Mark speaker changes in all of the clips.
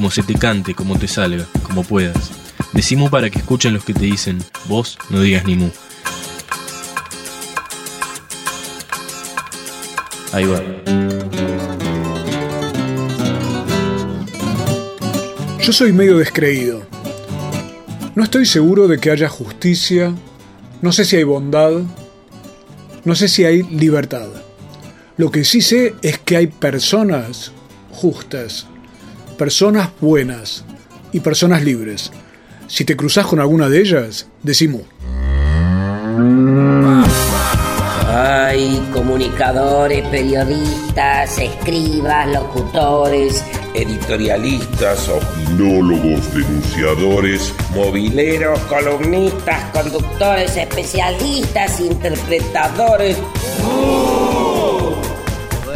Speaker 1: como se te cante, como te salga, como puedas. Decimos para que escuchen los que te dicen, vos no digas ni mu. Ahí va.
Speaker 2: Yo soy medio descreído. No estoy seguro de que haya justicia, no sé si hay bondad, no sé si hay libertad. Lo que sí sé es que hay personas justas, personas buenas y personas libres. Si te cruzas con alguna de ellas, decimos.
Speaker 3: Hay comunicadores, periodistas, escribas, locutores,
Speaker 4: editorialistas, opinólogos, denunciadores,
Speaker 3: mobileros, columnistas, conductores, especialistas, interpretadores.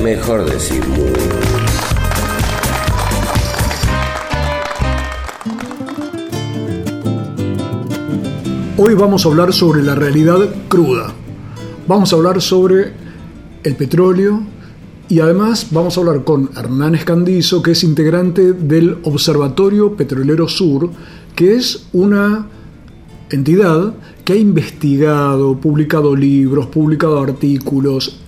Speaker 3: Mejor decir
Speaker 2: Hoy vamos a hablar sobre la realidad cruda. Vamos a hablar sobre el petróleo y además vamos a hablar con Hernán Escandizo, que es integrante del Observatorio Petrolero Sur, que es una entidad que ha investigado, publicado libros, publicado artículos,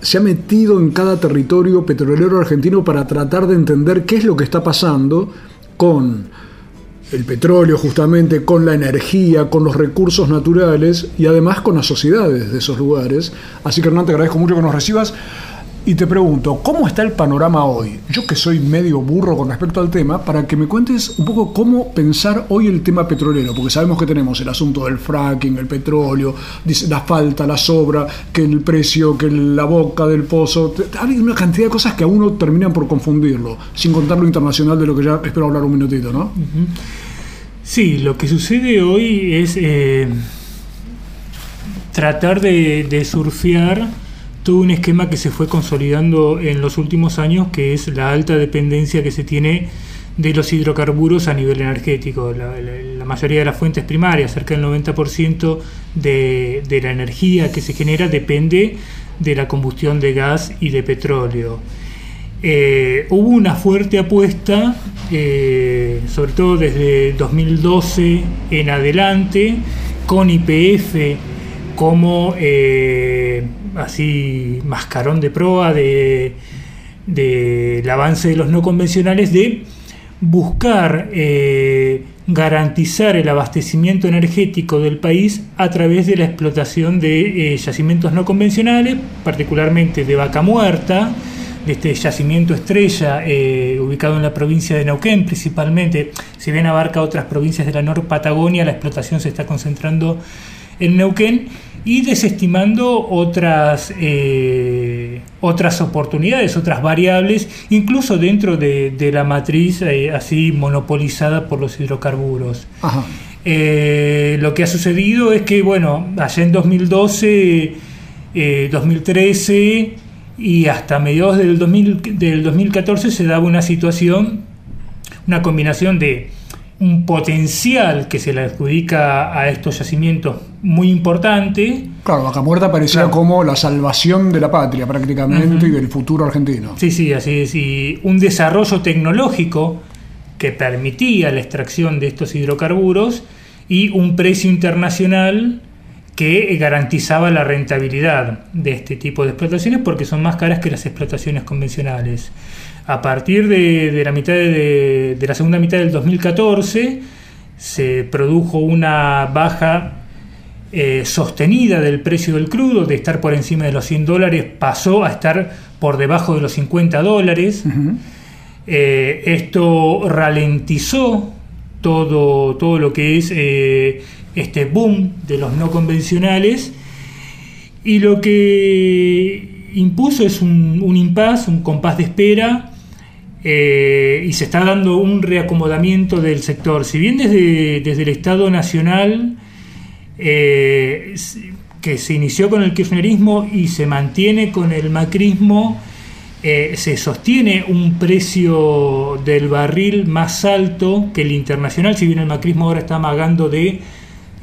Speaker 2: se ha metido en cada territorio petrolero argentino para tratar de entender qué es lo que está pasando con el petróleo justamente, con la energía, con los recursos naturales y además con las sociedades de esos lugares. Así que Hernán, te agradezco mucho que nos recibas. Y te pregunto, ¿cómo está el panorama hoy? Yo que soy medio burro con respecto al tema, para que me cuentes un poco cómo pensar hoy el tema petrolero, porque sabemos que tenemos el asunto del fracking, el petróleo, la falta, la sobra, que el precio, que la boca del pozo, hay una cantidad de cosas que a uno terminan por confundirlo, sin contar lo internacional de lo que ya espero hablar un minutito, ¿no?
Speaker 5: Sí, lo que sucede hoy es eh, tratar de surfear todo un esquema que se fue consolidando en los últimos años, que es la alta dependencia que se tiene de los hidrocarburos a nivel energético. La, mayoría de las fuentes primarias, cerca del 90% de, de la energía que se genera depende de la combustión de gas y de petróleo. Eh, hubo una fuerte apuesta, eh, sobre todo desde 2012 en adelante, con IPF como eh, así mascarón de proa de- del avance de los no convencionales, de buscar eh, garantizar el abastecimiento energético del país a través de la explotación de eh, yacimientos no convencionales, particularmente de vaca muerta, de este yacimiento estrella eh, ubicado en la provincia de Neuquén principalmente, si bien abarca otras provincias de la Nor Patagonia, la explotación se está concentrando en Neuquén y desestimando otras, eh, otras oportunidades, otras variables, incluso dentro de, de la matriz eh, así monopolizada por los hidrocarburos.
Speaker 2: Ajá.
Speaker 5: Eh, lo que ha sucedido es que, bueno, allá en 2012, eh, 2013 y hasta mediados del, 2000 del 2014 se daba una situación, una combinación de un potencial que se le adjudica a estos yacimientos muy importante,
Speaker 2: Claro, Vaca Muerta parecía
Speaker 5: Claro.
Speaker 2: como la salvación de la patria prácticamente y del futuro argentino.
Speaker 5: Sí, sí, así es. Y un desarrollo tecnológico que permitía la extracción de estos hidrocarburos y un precio internacional que garantizaba la rentabilidad de este tipo de explotaciones porque son más caras que las explotaciones convencionales. A partir de, de la mitad de, de la segunda mitad del 2014 se produjo una baja eh, sostenida del precio del crudo, de estar por encima de los 100 dólares, pasó a estar por debajo de los 50 dólares. Eh, esto ralentizó todo, todo lo que es eh, este boom de los no convencionales y lo que impuso es un, impas, un compás de espera eh, y se está dando un reacomodamiento del sector. Si bien desde, desde el Estado Nacional, eh, que se inició con el kirchnerismo y se mantiene con el macrismo, eh, se sostiene un precio del barril más alto que el internacional, si bien el macrismo ahora está amagando de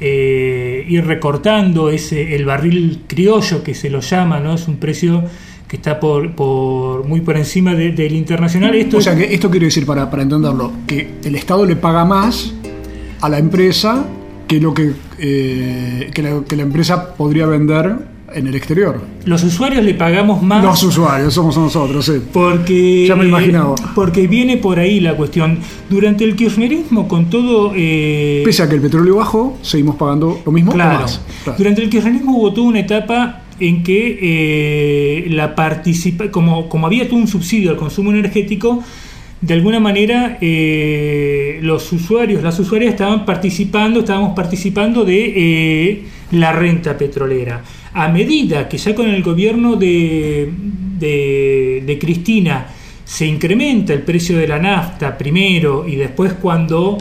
Speaker 5: ir recortando ese, el barril criollo que se lo llama, ¿no? es un precio que está por, por muy por encima del internacional.
Speaker 2: Esto o sea, que esto quiere decir, para, para entenderlo, que el Estado le paga más a la empresa que lo que, eh, que, la, que la empresa podría vender en el exterior.
Speaker 5: Los usuarios le pagamos más.
Speaker 2: Los usuarios, somos nosotros, sí.
Speaker 5: Porque,
Speaker 2: ya me imaginaba.
Speaker 5: Porque viene por ahí la cuestión. Durante el kirchnerismo, con todo. Eh,
Speaker 2: Pese a que el petróleo bajó, seguimos pagando lo mismo
Speaker 5: claro,
Speaker 2: o más. Claro.
Speaker 5: Durante el kirchnerismo hubo toda una etapa en que eh, la participa como, como había todo un subsidio al consumo energético, de alguna manera eh, los usuarios, las usuarias estaban participando, estábamos participando de eh, la renta petrolera. A medida que ya con el gobierno de, de, Cristina se incrementa el precio de la nafta primero y después cuando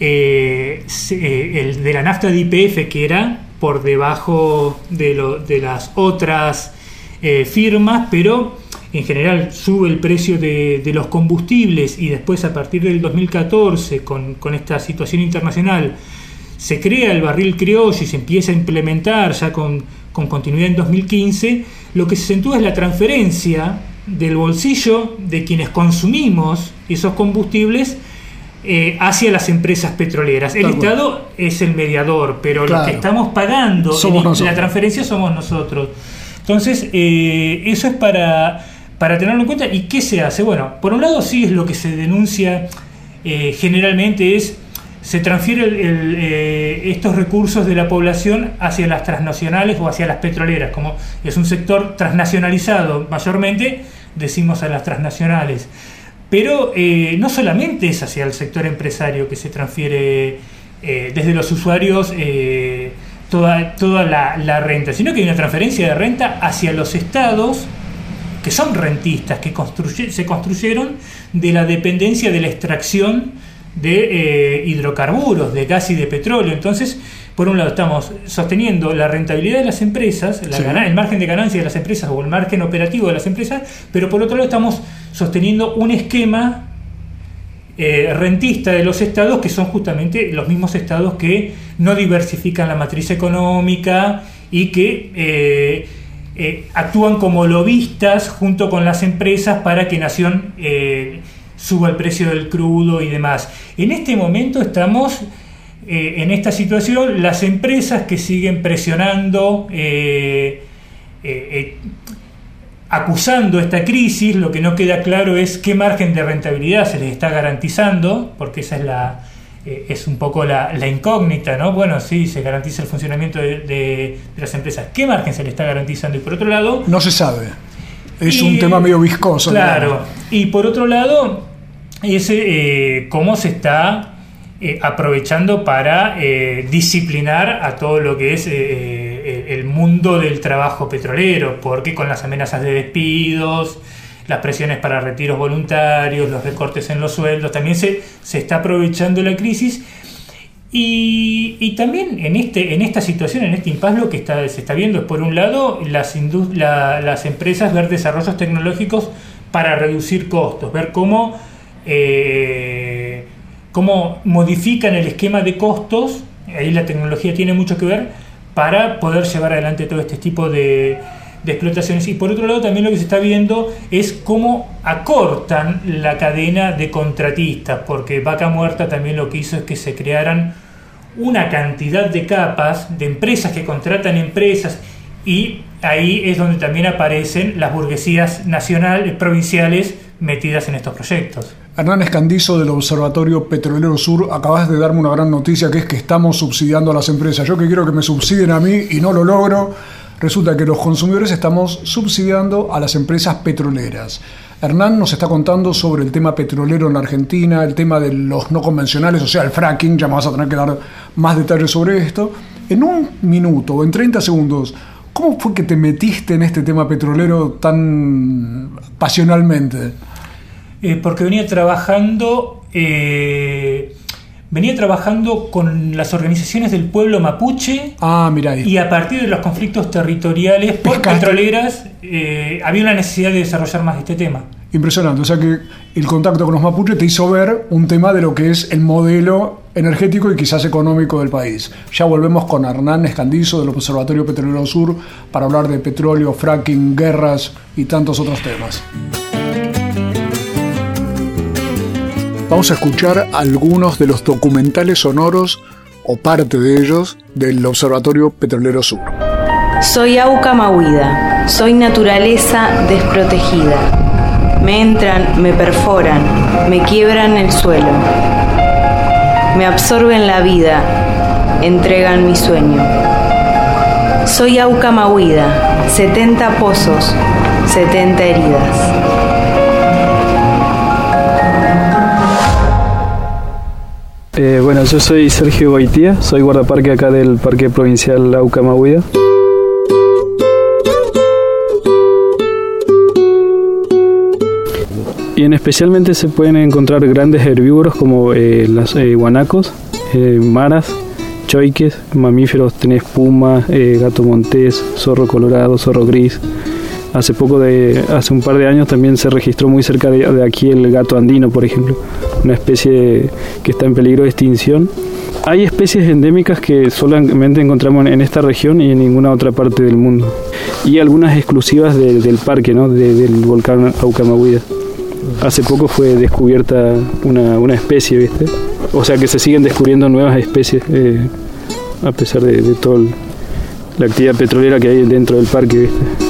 Speaker 5: eh, se, el de la nafta de IPF, que era por debajo de, lo, de las otras eh, firmas, pero en general sube el precio de, de, los combustibles y después a partir del 2014, con, con, esta situación internacional, se crea el barril criollo y se empieza a implementar ya con, con continuidad en 2015, lo que se acentúa es la transferencia del bolsillo de quienes consumimos esos combustibles eh, hacia las empresas petroleras. El Estado es el mediador, pero claro. lo que estamos pagando
Speaker 2: somos
Speaker 5: en la transferencia somos nosotros. Entonces, eh, eso es para, para tenerlo en cuenta. ¿Y qué se hace? Bueno, por un lado sí es lo que se denuncia eh, generalmente es se transfiere eh, estos recursos de la población hacia las transnacionales o hacia las petroleras. Como es un sector transnacionalizado mayormente, decimos a las transnacionales. Pero eh, no solamente es hacia el sector empresario que se transfiere eh, desde los usuarios toda, toda la, la, renta, sino que hay una transferencia de renta hacia los estados que son rentistas, que construye, se construyeron de la dependencia de la extracción de hidrocarburos, de gas y de petróleo. Entonces, por un lado estamos sosteniendo la rentabilidad de las empresas, la sí. el margen de ganancia de las empresas o el margen operativo de las empresas, pero por otro lado estamos sosteniendo un esquema eh, rentista de los estados que son justamente los mismos estados que no diversifican la matriz económica y que eh, eh, actúan como lobistas junto con las empresas para que Nación suba el precio del crudo y demás. En este momento estamos eh, en esta situación las empresas que siguen presionando, eh, eh, acusando esta crisis, lo que no queda claro es qué margen de rentabilidad se les está garantizando, porque esa es la es un poco la, la, incógnita, ¿no? Bueno, sí, se garantiza el funcionamiento de, de, de, las empresas. ¿Qué margen se le está garantizando? Y por otro lado...
Speaker 2: No se sabe. Es y, un tema medio viscoso.
Speaker 5: Claro. Digamos. Y por otro lado, ese, cómo se está eh, aprovechando para eh, disciplinar a todo lo que es eh, el mundo del trabajo petrolero, porque con las amenazas de despidos, las presiones para retiros voluntarios, los recortes en los sueldos, también se, se está aprovechando la crisis. Y, y, también en, este, en esta situación, en este impasse, lo que está, se está viendo es, por un lado, las, la, las empresas ver desarrollos tecnológicos para reducir costos, ver cómo eh, cómo modifican el esquema de costos, ahí la tecnología tiene mucho que ver, para poder llevar adelante todo este tipo de, de explotaciones. Y por otro lado también lo que se está viendo es cómo acortan la cadena de contratistas, porque Vaca Muerta también lo que hizo es que se crearan una cantidad de capas de empresas que contratan empresas y ahí es donde también aparecen las burguesías nacionales, provinciales metidas en estos proyectos.
Speaker 2: Hernán Escandizo del Observatorio Petrolero Sur, acabas de darme una gran noticia que es que estamos subsidiando a las empresas. Yo que quiero que me subsidien a mí y no lo logro, resulta que los consumidores estamos subsidiando a las empresas petroleras. Hernán nos está contando sobre el tema petrolero en la Argentina, el tema de los no convencionales, o sea, el fracking, ya me vas a tener que dar más detalles sobre esto. En un minuto en 30 segundos, ¿cómo fue que te metiste en este tema petrolero tan pasionalmente?
Speaker 5: Eh, porque venía trabajando eh, venía trabajando con las organizaciones del pueblo mapuche
Speaker 2: Ah, mira
Speaker 5: y a partir de los conflictos territoriales por
Speaker 2: Pescaste.
Speaker 5: petroleras eh, había una necesidad de desarrollar más este tema.
Speaker 2: Impresionante. O sea que el contacto con los mapuches te hizo ver un tema de lo que es el modelo energético y quizás económico del país. Ya volvemos con Hernán Escandizo del Observatorio Petrolero Sur para hablar de petróleo, fracking, guerras y tantos otros temas. Vamos a escuchar algunos de los documentales sonoros o parte de ellos del Observatorio Petrolero Sur.
Speaker 6: Soy Auca Mahuida, soy naturaleza desprotegida. Me entran, me perforan, me quiebran el suelo. Me absorben la vida, entregan mi sueño. Soy Auca Mahuida, 70 pozos, 70 heridas.
Speaker 7: Eh, bueno, yo soy Sergio Goitía, soy guardaparque acá del Parque Provincial Lauca Mahuida. Y en especialmente se pueden encontrar grandes herbívoros como eh, los guanacos, eh, maras, choiques, mamíferos, tenés puma, eh, gato montés, zorro colorado, zorro gris. Hace poco de, hace un par de años también se registró muy cerca de aquí el gato andino, por ejemplo, una especie que está en peligro de extinción. Hay especies endémicas que solamente encontramos en esta región y en ninguna otra parte del mundo. Y algunas exclusivas de- del parque, ¿no? De- del volcán Aucamahuida. Hace poco fue descubierta una, una especie, ¿viste? O sea que se siguen descubriendo nuevas especies eh, a pesar de, de toda la actividad petrolera que hay dentro del parque, ¿viste?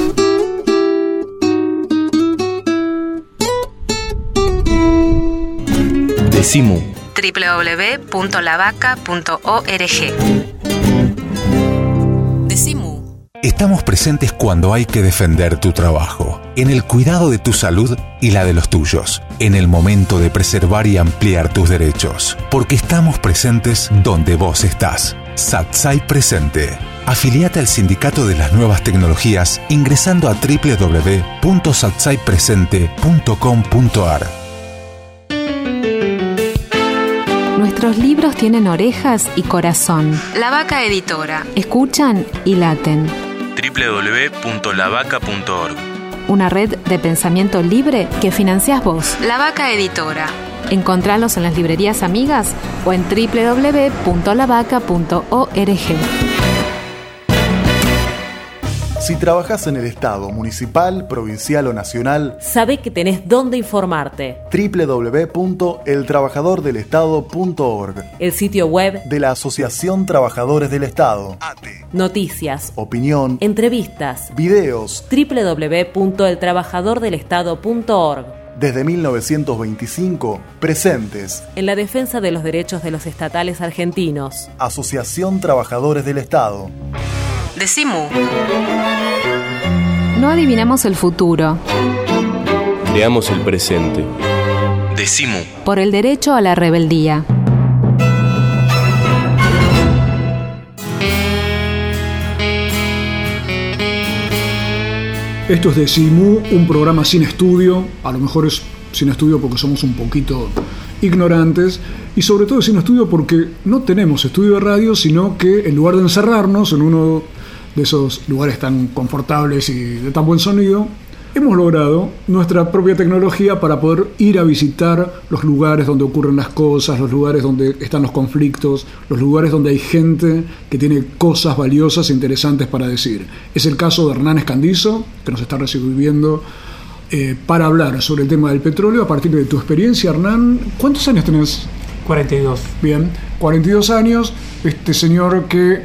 Speaker 1: Decimu.
Speaker 8: www.lavaca.org. Decimu.
Speaker 9: Estamos presentes cuando hay que defender tu trabajo, en el cuidado de tu salud y la de los tuyos, en el momento de preservar y ampliar tus derechos, porque estamos presentes donde vos estás. Satsai Presente. Afiliate al Sindicato de las Nuevas Tecnologías ingresando a www.satsaipresente.com.ar.
Speaker 10: Nuestros libros tienen orejas y corazón.
Speaker 8: La Vaca Editora.
Speaker 10: Escuchan y laten.
Speaker 1: www.lavaca.org.
Speaker 10: Una red de pensamiento libre que financias vos.
Speaker 8: La Vaca Editora.
Speaker 10: Encontralos en las librerías amigas o en www.lavaca.org.
Speaker 11: Si trabajas en el Estado, municipal, provincial o nacional,
Speaker 12: Sabe que tenés dónde informarte.
Speaker 11: www.eltrabajadordelestado.org
Speaker 12: El sitio web,
Speaker 11: de la Asociación Trabajadores del Estado.
Speaker 12: noticias,
Speaker 11: Opinión,
Speaker 12: entrevistas.
Speaker 11: videos.
Speaker 12: www.eltrabajadordelestado.org.
Speaker 11: Desde 1925, presentes.
Speaker 12: En la defensa de los derechos de los estatales argentinos.
Speaker 11: Asociación Trabajadores del Estado.
Speaker 8: Decimu.
Speaker 10: No adivinamos el futuro.
Speaker 1: Creamos el presente. Decimu.
Speaker 10: Por el derecho a la rebeldía.
Speaker 2: Esto es de Simu, un programa sin estudio, a lo mejor es sin estudio porque somos un poquito ignorantes y sobre todo sin estudio porque no tenemos estudio de radio, sino que en lugar de encerrarnos en uno de esos lugares tan confortables y de tan buen sonido, hemos logrado nuestra propia tecnología para poder ir a visitar los lugares donde ocurren las cosas, los lugares donde están los conflictos, los lugares donde hay gente que tiene cosas valiosas e interesantes para decir. Es el caso de Hernán Escandizo, que nos está recibiendo eh, para hablar sobre el tema del petróleo a partir de tu experiencia, Hernán. ¿Cuántos años tenés?
Speaker 5: 42.
Speaker 2: Bien, 42 años, este señor que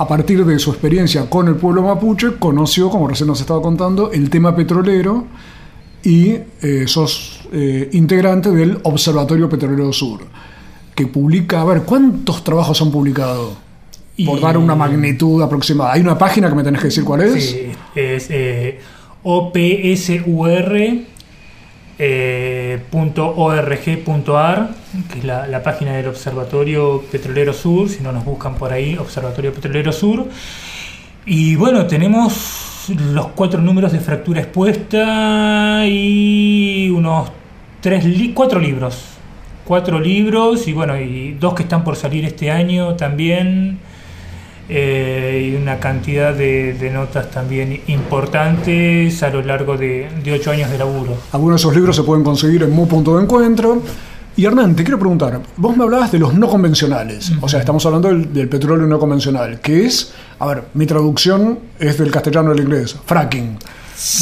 Speaker 2: a partir de su experiencia con el pueblo mapuche conoció, como recién nos estaba contando, el tema petrolero y eh, sos eh, integrante del Observatorio Petrolero Sur, que publica, a ver, ¿cuántos trabajos han publicado? Por dar una magnitud aproximada. Hay una página que me tenés que decir cuál es.
Speaker 5: Sí, es eh, opsur eh, .org.ar, que es la, la página del Observatorio Petrolero Sur, si no nos buscan por ahí, Observatorio Petrolero Sur. Y bueno, tenemos los cuatro números de fractura expuesta y unos tres li- cuatro libros. Cuatro libros y bueno, y dos que están por salir este año también. Eh, y una cantidad de, de notas también importantes a lo largo de, de ocho años de laburo.
Speaker 2: Algunos de esos libros se pueden conseguir en Mu Punto de Encuentro. Y Hernán, te quiero preguntar, vos me hablabas de los no convencionales, o sea, estamos hablando del, del petróleo no convencional, que es, a ver, mi traducción es del castellano al inglés, fracking.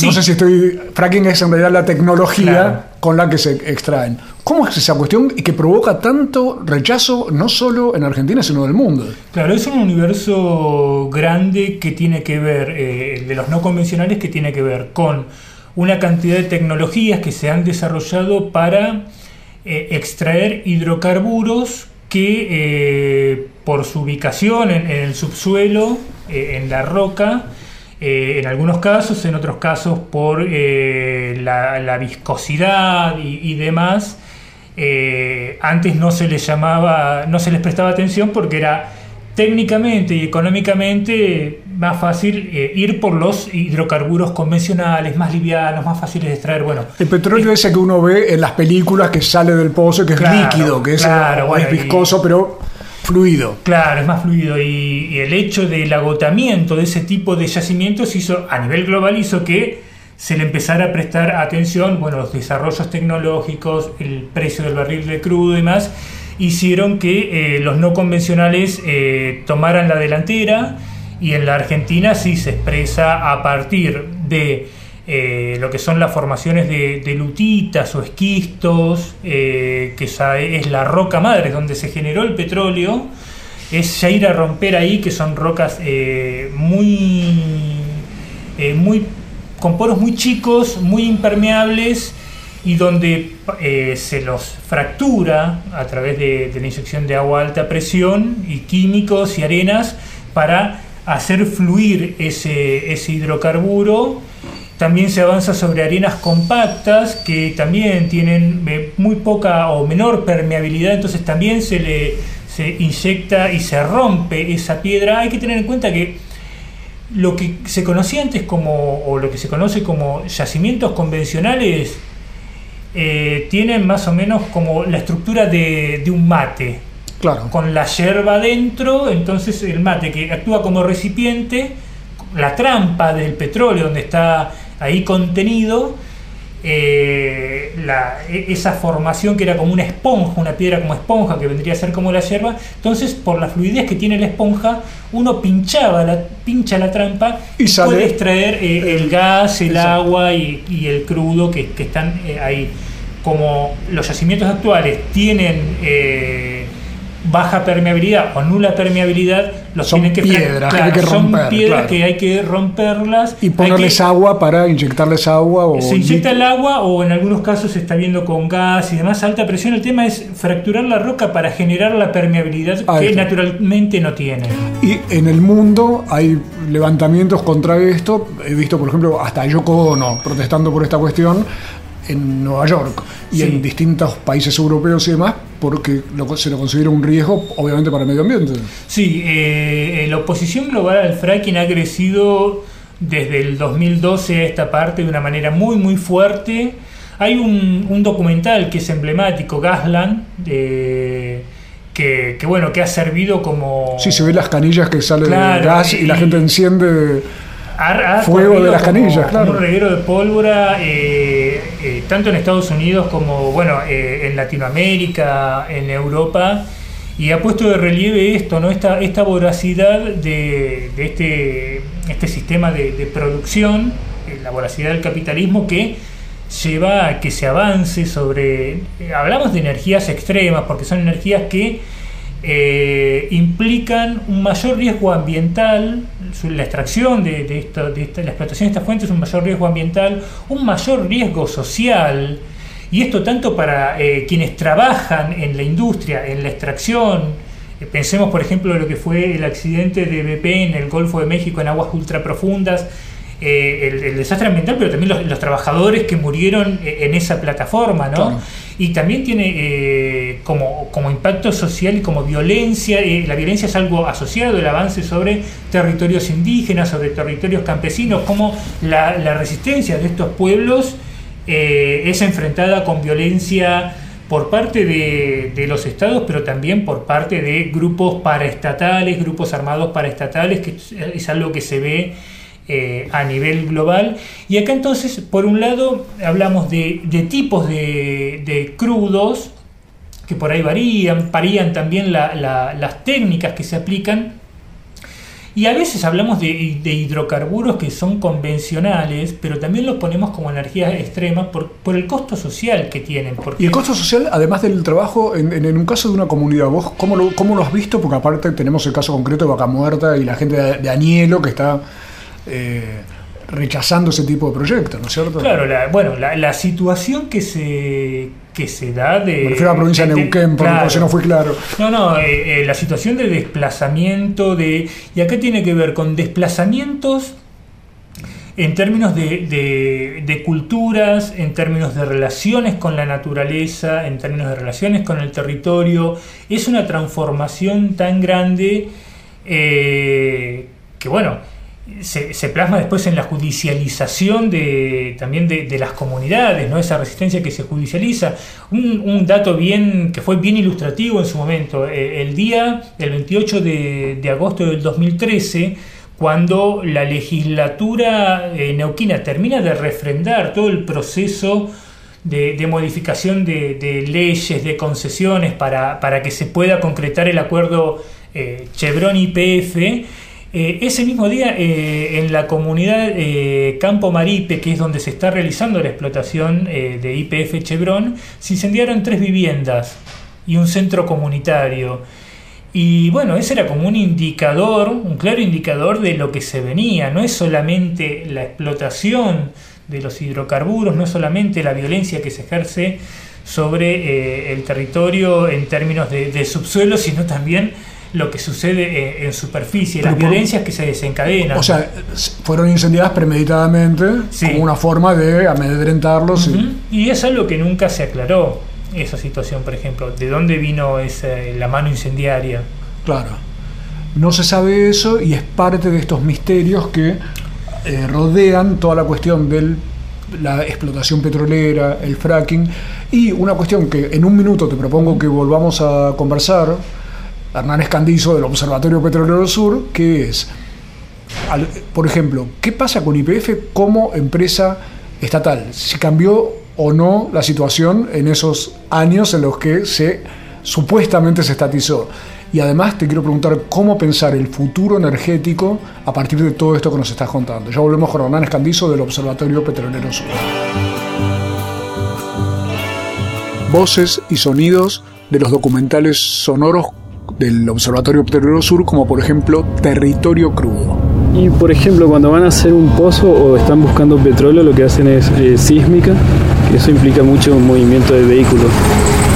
Speaker 2: No sé si estoy, fracking es en realidad la tecnología
Speaker 5: Claro.
Speaker 2: con la que se extraen. ¿Cómo es esa cuestión que provoca tanto rechazo no solo en Argentina, sino en el mundo?
Speaker 5: Claro, es un universo grande que tiene que ver, eh, de los no convencionales, que tiene que ver con una cantidad de tecnologías que se han desarrollado para eh, extraer hidrocarburos que eh, por su ubicación en, el subsuelo, eh, en la roca, eh, en algunos casos, en otros casos por eh, la, viscosidad y demás, eh, antes no se les llamaba, no se les prestaba atención porque era técnicamente y económicamente más fácil eh, ir por los hidrocarburos convencionales, más livianos, más fáciles de extraer. Bueno,
Speaker 2: El petróleo ese que uno ve en las películas que sale del pozo, que es
Speaker 5: Claro,
Speaker 2: líquido, que es,
Speaker 5: claro,
Speaker 2: o
Speaker 5: bueno,
Speaker 2: es
Speaker 5: y-
Speaker 2: viscoso, pero fluido.
Speaker 5: Claro, es más fluido y, y el hecho del agotamiento de ese tipo de yacimientos hizo, a nivel global, hizo que se le empezara a prestar atención, bueno, los desarrollos tecnológicos, el precio del barril de crudo y demás, hicieron que eh, los no convencionales eh, tomaran la delantera y en la Argentina sí se expresa a partir de eh, lo que son las formaciones de, de lutitas o esquistos, que es la roca madre donde se generó el petróleo, es ya ir a romper ahí, que son rocas muy, muy con poros muy chicos, muy impermeables y donde eh, se los fractura a través de, la inyección de agua a alta presión y químicos y arenas para hacer fluir ese, ese hidrocarburo. También se avanza sobre arenas compactas que también tienen eh, muy poca o menor permeabilidad, entonces también se le se inyecta y se rompe esa piedra. Hay que tener en cuenta que lo que se conocía antes como, o lo que se conoce como yacimientos convencionales, eh, tienen más o menos como la estructura de, de un mate,
Speaker 2: Claro.
Speaker 5: con la yerba dentro, entonces el mate que actúa como recipiente, la trampa del petróleo donde está ahí contenido, eh, la- e- esa formación que era como una esponja, una piedra como esponja que vendría a ser como la yerba, entonces por la fluidez que tiene la esponja, uno pinchaba la, pincha la trampa
Speaker 2: Y
Speaker 5: puede extraer eh, el gas, el
Speaker 2: Exacto.
Speaker 5: agua y, y el crudo que, que están eh, ahí. Como los yacimientos actuales tienen baja permeabilidad o nula permeabilidad, los
Speaker 2: Son
Speaker 5: tienen que
Speaker 2: piedras que hay que
Speaker 5: son
Speaker 2: romper,
Speaker 5: piedras
Speaker 2: claro.
Speaker 5: que hay que romperlas
Speaker 2: Y ponerles
Speaker 5: que-
Speaker 2: agua para inyectarles agua o
Speaker 5: se inyecta el agua o en algunos casos se está viendo con gas y demás alta presión. El tema es fracturar la roca para generar la permeabilidad que
Speaker 2: está.
Speaker 5: naturalmente no tiene.
Speaker 2: Y en el mundo hay levantamientos contra esto. He visto, por ejemplo, hasta Yoko Ono protestando por esta cuestión en Nueva York y
Speaker 5: Sí.
Speaker 2: en distintos países europeos y demás, porque lo- se lo considera un riesgo, obviamente, para el medio ambiente.
Speaker 5: Sí, eh, la oposición global al fracking ha crecido desde el 2012 a esta parte de una manera muy muy fuerte. Hay un, un documental que es emblemático, Gasland, de- que, que, bueno, que ha servido como...
Speaker 2: Sí, se ven las canillas que sale
Speaker 5: Claro,
Speaker 2: del gas y, la gente enciende.
Speaker 5: Ha- ha
Speaker 2: Fuego de las
Speaker 5: como-
Speaker 2: canillas, claro.
Speaker 5: un reguero de pólvora, eh, eh, tanto en Estados Unidos como bueno eh, en Latinoamérica, en Europa, y ha puesto de relieve esto, ¿no? esta, esta voracidad de, de este, este sistema de, producción, eh, la voracidad del capitalismo que lleva a que se avance sobre... eh, hablamos de energías extremas, porque son energías que implican un mayor riesgo ambiental, la extracción de, de de esta- la explotación de estas fuentes, un mayor riesgo ambiental, un mayor riesgo social, y esto tanto para eh, quienes trabajan en la industria, en la extracción, eh, Pensemos, por ejemplo, lo que fue el accidente de BP en el Golfo de México en aguas ultraprofundas, eh, el, el desastre ambiental, pero también los, los trabajadores que murieron eh, en esa plataforma, ¿no?
Speaker 2: Claro.
Speaker 5: Y también tiene eh, como, como impacto social y como violencia, eh, la violencia es algo asociado, el avance sobre territorios indígenas, sobre territorios campesinos, como la, la resistencia de estos pueblos es enfrentada con violencia por parte de, de, los estados, pero también por parte de grupos paraestatales, grupos armados paraestatales, que es algo que se ve eh, a nivel global. Y acá entonces, por un lado, hablamos de, de tipos de, de, crudos, que por ahí varían, varían también la, la, las técnicas que se aplican. Y a veces hablamos de, hidrocarburos que son convencionales, pero también los ponemos como energías extremas por, por el costo social que tienen.
Speaker 2: Y el costo social, además del trabajo, en, en, un caso de una comunidad, ¿vos cómo lo, cómo lo has visto? Porque aparte tenemos el caso concreto de Vaca Muerta y la gente de, de Anielo que está eh, rechazando ese tipo de proyectos, ¿no es cierto?
Speaker 5: Claro, la, bueno, la, la, situación que se, que se da de...
Speaker 2: Me refiero a la provincia de, de Neuquén, por claro, no fui claro.
Speaker 5: No, no, eh, eh, la situación de desplazamiento, de y acá tiene que ver con desplazamientos en términos de, de, de, culturas, en términos de relaciones con la naturaleza, en términos de relaciones con el territorio. Es una transformación tan grande eh, que, bueno, se, plasma después en la judicialización de, también de, las comunidades, ¿no? esa resistencia que se judicializa. Un, dato bien que fue bien ilustrativo en su momento, eh, el día, el 28 de, agosto del 2013, cuando la legislatura eh, neuquina termina de refrendar todo el proceso de, modificación de, de, leyes, de concesiones para, para, que se pueda concretar el acuerdo eh, Chevron-IPF, eh, ese mismo día, eh, en la comunidad eh, Campo Maripe, que es donde se está realizando la explotación eh, de IPF Chevron, se incendiaron tres viviendas y un centro comunitario. Y bueno, ese era como un indicador, un claro indicador de lo que se venía. No es solamente la explotación de los hidrocarburos, no es solamente la violencia que se ejerce sobre el territorio en términos de, de subsuelo, sino también lo que sucede en superficie, Pero las por, violencias que se desencadenan.
Speaker 2: O sea, fueron incendiadas premeditadamente sí. como una forma de amedrentarlos.
Speaker 5: Uh -huh. y... y es algo que nunca se aclaró, esa situación, por ejemplo. ¿De dónde vino esa, la mano incendiaria?
Speaker 2: Claro. No se sabe eso y es parte de estos misterios que eh, rodean toda la cuestión de la explotación petrolera, el fracking y una cuestión que en un minuto te propongo que volvamos a conversar Hernán Escandizo del Observatorio Petrolero Sur, que es, por ejemplo, ¿qué pasa con IPF como empresa estatal? Si cambió o no la situación en esos años en los que se supuestamente se estatizó. Y además te quiero preguntar cómo pensar el futuro energético a partir de todo esto que nos estás contando. Ya volvemos con Hernán Escandizo del Observatorio Petrolero Sur. Voces y sonidos de los documentales sonoros del Observatorio Petrolero Sur, como por ejemplo Territorio Crudo.
Speaker 7: Y por ejemplo, cuando van a hacer un pozo o están buscando petróleo, lo que hacen es eh, sísmica, eso implica mucho movimiento de vehículos,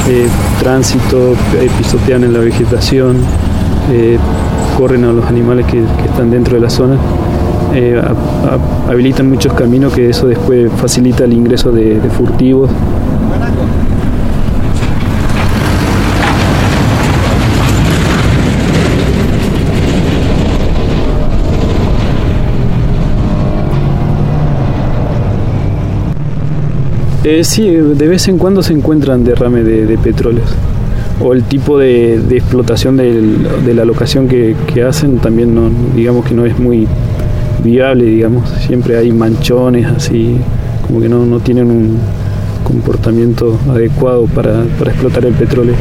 Speaker 7: eh, tránsito, eh, pisotean en la vegetación, eh, corren a los animales que, están dentro de la zona. Habilitan muchos caminos que eso después facilita el ingreso de, de furtivos Eh, sí, de vez en cuando se encuentran derrame de, de petróleos. O el tipo de, explotación de la locación que, hacen también no, digamos que no es muy viable, digamos. Siempre hay manchones así, como que no, no tienen un comportamiento adecuado para, para explotar el petróleo.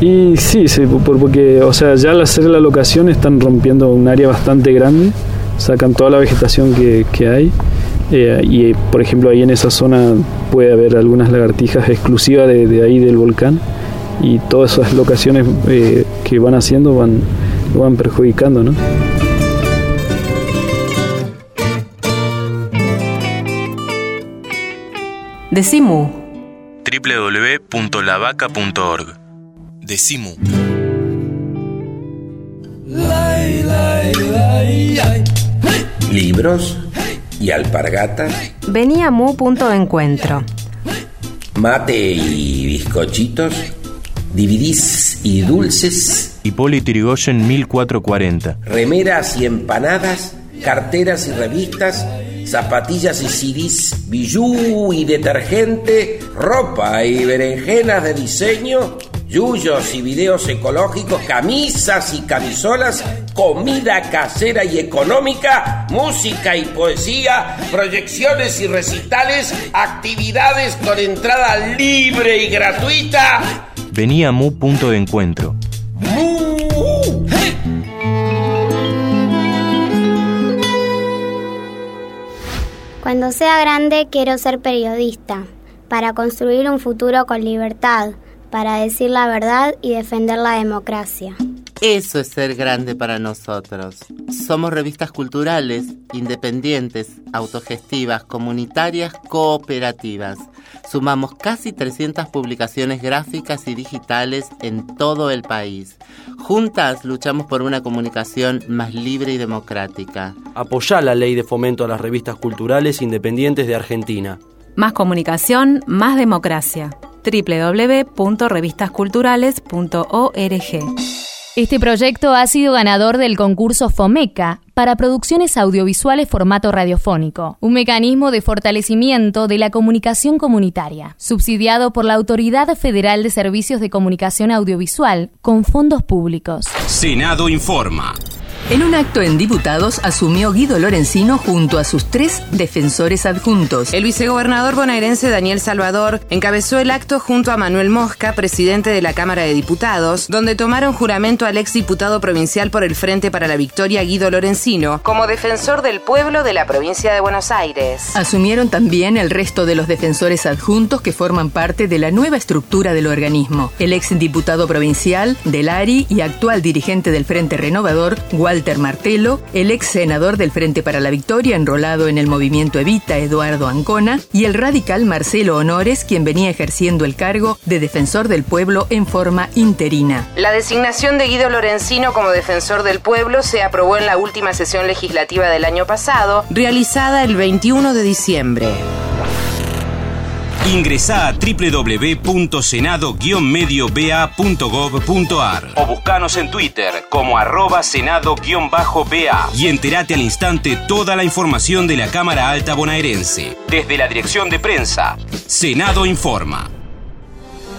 Speaker 7: Y sí, sí, porque, o sea, ya al hacer la locación están rompiendo un área bastante grande sacan toda la vegetación que, que hay eh, y por ejemplo ahí en esa zona puede haber algunas lagartijas exclusivas de, de ahí del volcán y todas esas locaciones eh, que van haciendo van, lo van perjudicando, ¿no?
Speaker 8: Decimu.
Speaker 1: www.lavaca.org Decimu
Speaker 3: libros y alpargatas.
Speaker 8: Venía Mu punto de encuentro.
Speaker 3: Mate y bizcochitos. DVDs y dulces.
Speaker 1: Hipólito Yrigoyen 1440.
Speaker 3: Remeras y empanadas. carteras y revistas, zapatillas y CDs, bijú y detergente, ropa y berenjenas de diseño, yuyos y videos ecológicos, camisas y camisolas, comida casera y económica, música y poesía, proyecciones y recitales, actividades con entrada libre y gratuita.
Speaker 1: Venía Mu Punto de Encuentro.
Speaker 13: Cuando sea grande quiero ser periodista, para construir un futuro con libertad, para decir la verdad y defender la democracia.
Speaker 14: Eso es ser grande para nosotros. Somos revistas culturales, independientes, autogestivas, comunitarias, cooperativas. Sumamos casi 300 publicaciones gráficas y digitales en todo el país. Juntas luchamos por una comunicación más libre y democrática.
Speaker 15: Apoyá la ley de fomento a las revistas culturales independientes de Argentina.
Speaker 12: Más comunicación, más democracia www.revistasculturales.org.
Speaker 16: Este proyecto ha sido ganador del concurso FOMECA para producciones audiovisuales formato radiofónico, un mecanismo de fortalecimiento de la comunicación comunitaria, subsidiado por la Autoridad Federal de Servicios de Comunicación Audiovisual con fondos públicos.
Speaker 17: Senado informa.
Speaker 18: En un acto en diputados asumió Guido Lorenzino junto a sus tres defensores adjuntos.
Speaker 19: El vicegobernador bonaerense Daniel Salvador encabezó el acto junto a Manuel Mosca, presidente de la Cámara de Diputados, donde tomaron juramento al exdiputado provincial por el Frente para la Victoria Guido Lorenzino como defensor del pueblo de la provincia de Buenos Aires.
Speaker 18: Asumieron también el resto de los defensores adjuntos que forman parte de la nueva estructura del organismo. El exdiputado provincial del ARI y actual dirigente del Frente Renovador, Walter Martelo, el ex senador del Frente para la Victoria enrolado en el movimiento Evita, Eduardo Ancona, y el radical Marcelo Honores, quien venía ejerciendo el cargo de defensor del pueblo en forma interina.
Speaker 19: La designación de Guido Lorenzino como defensor del pueblo se aprobó en la última sesión legislativa del año pasado, realizada el 21 de diciembre.
Speaker 17: Ingresa a www.senado-medioba.gov.ar o buscanos en Twitter como arroba senado-ba y entérate al instante toda la información de la Cámara Alta Bonaerense. Desde la Dirección de Prensa, Senado Informa.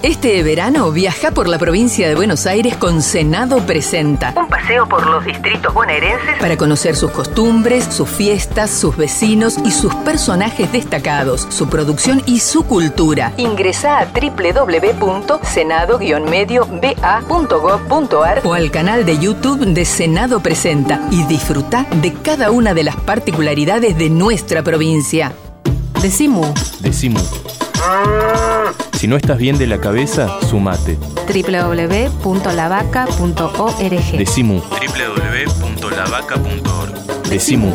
Speaker 18: Este verano viaja por la provincia de Buenos Aires con Senado Presenta.
Speaker 20: Un paseo por los distritos bonaerenses
Speaker 18: para conocer sus costumbres, sus fiestas, sus vecinos y sus personajes destacados, su producción y su cultura.
Speaker 20: Ingresa a www.senado-medioba.gov.ar
Speaker 18: o al canal de YouTube de Senado Presenta y disfruta de cada una de las particularidades de nuestra provincia.
Speaker 12: Decimu.
Speaker 1: Decimu. Si no estás bien de la cabeza, sumate.
Speaker 12: www.lavaca.org.
Speaker 1: Decimu. www.lavaca.org. Decimu.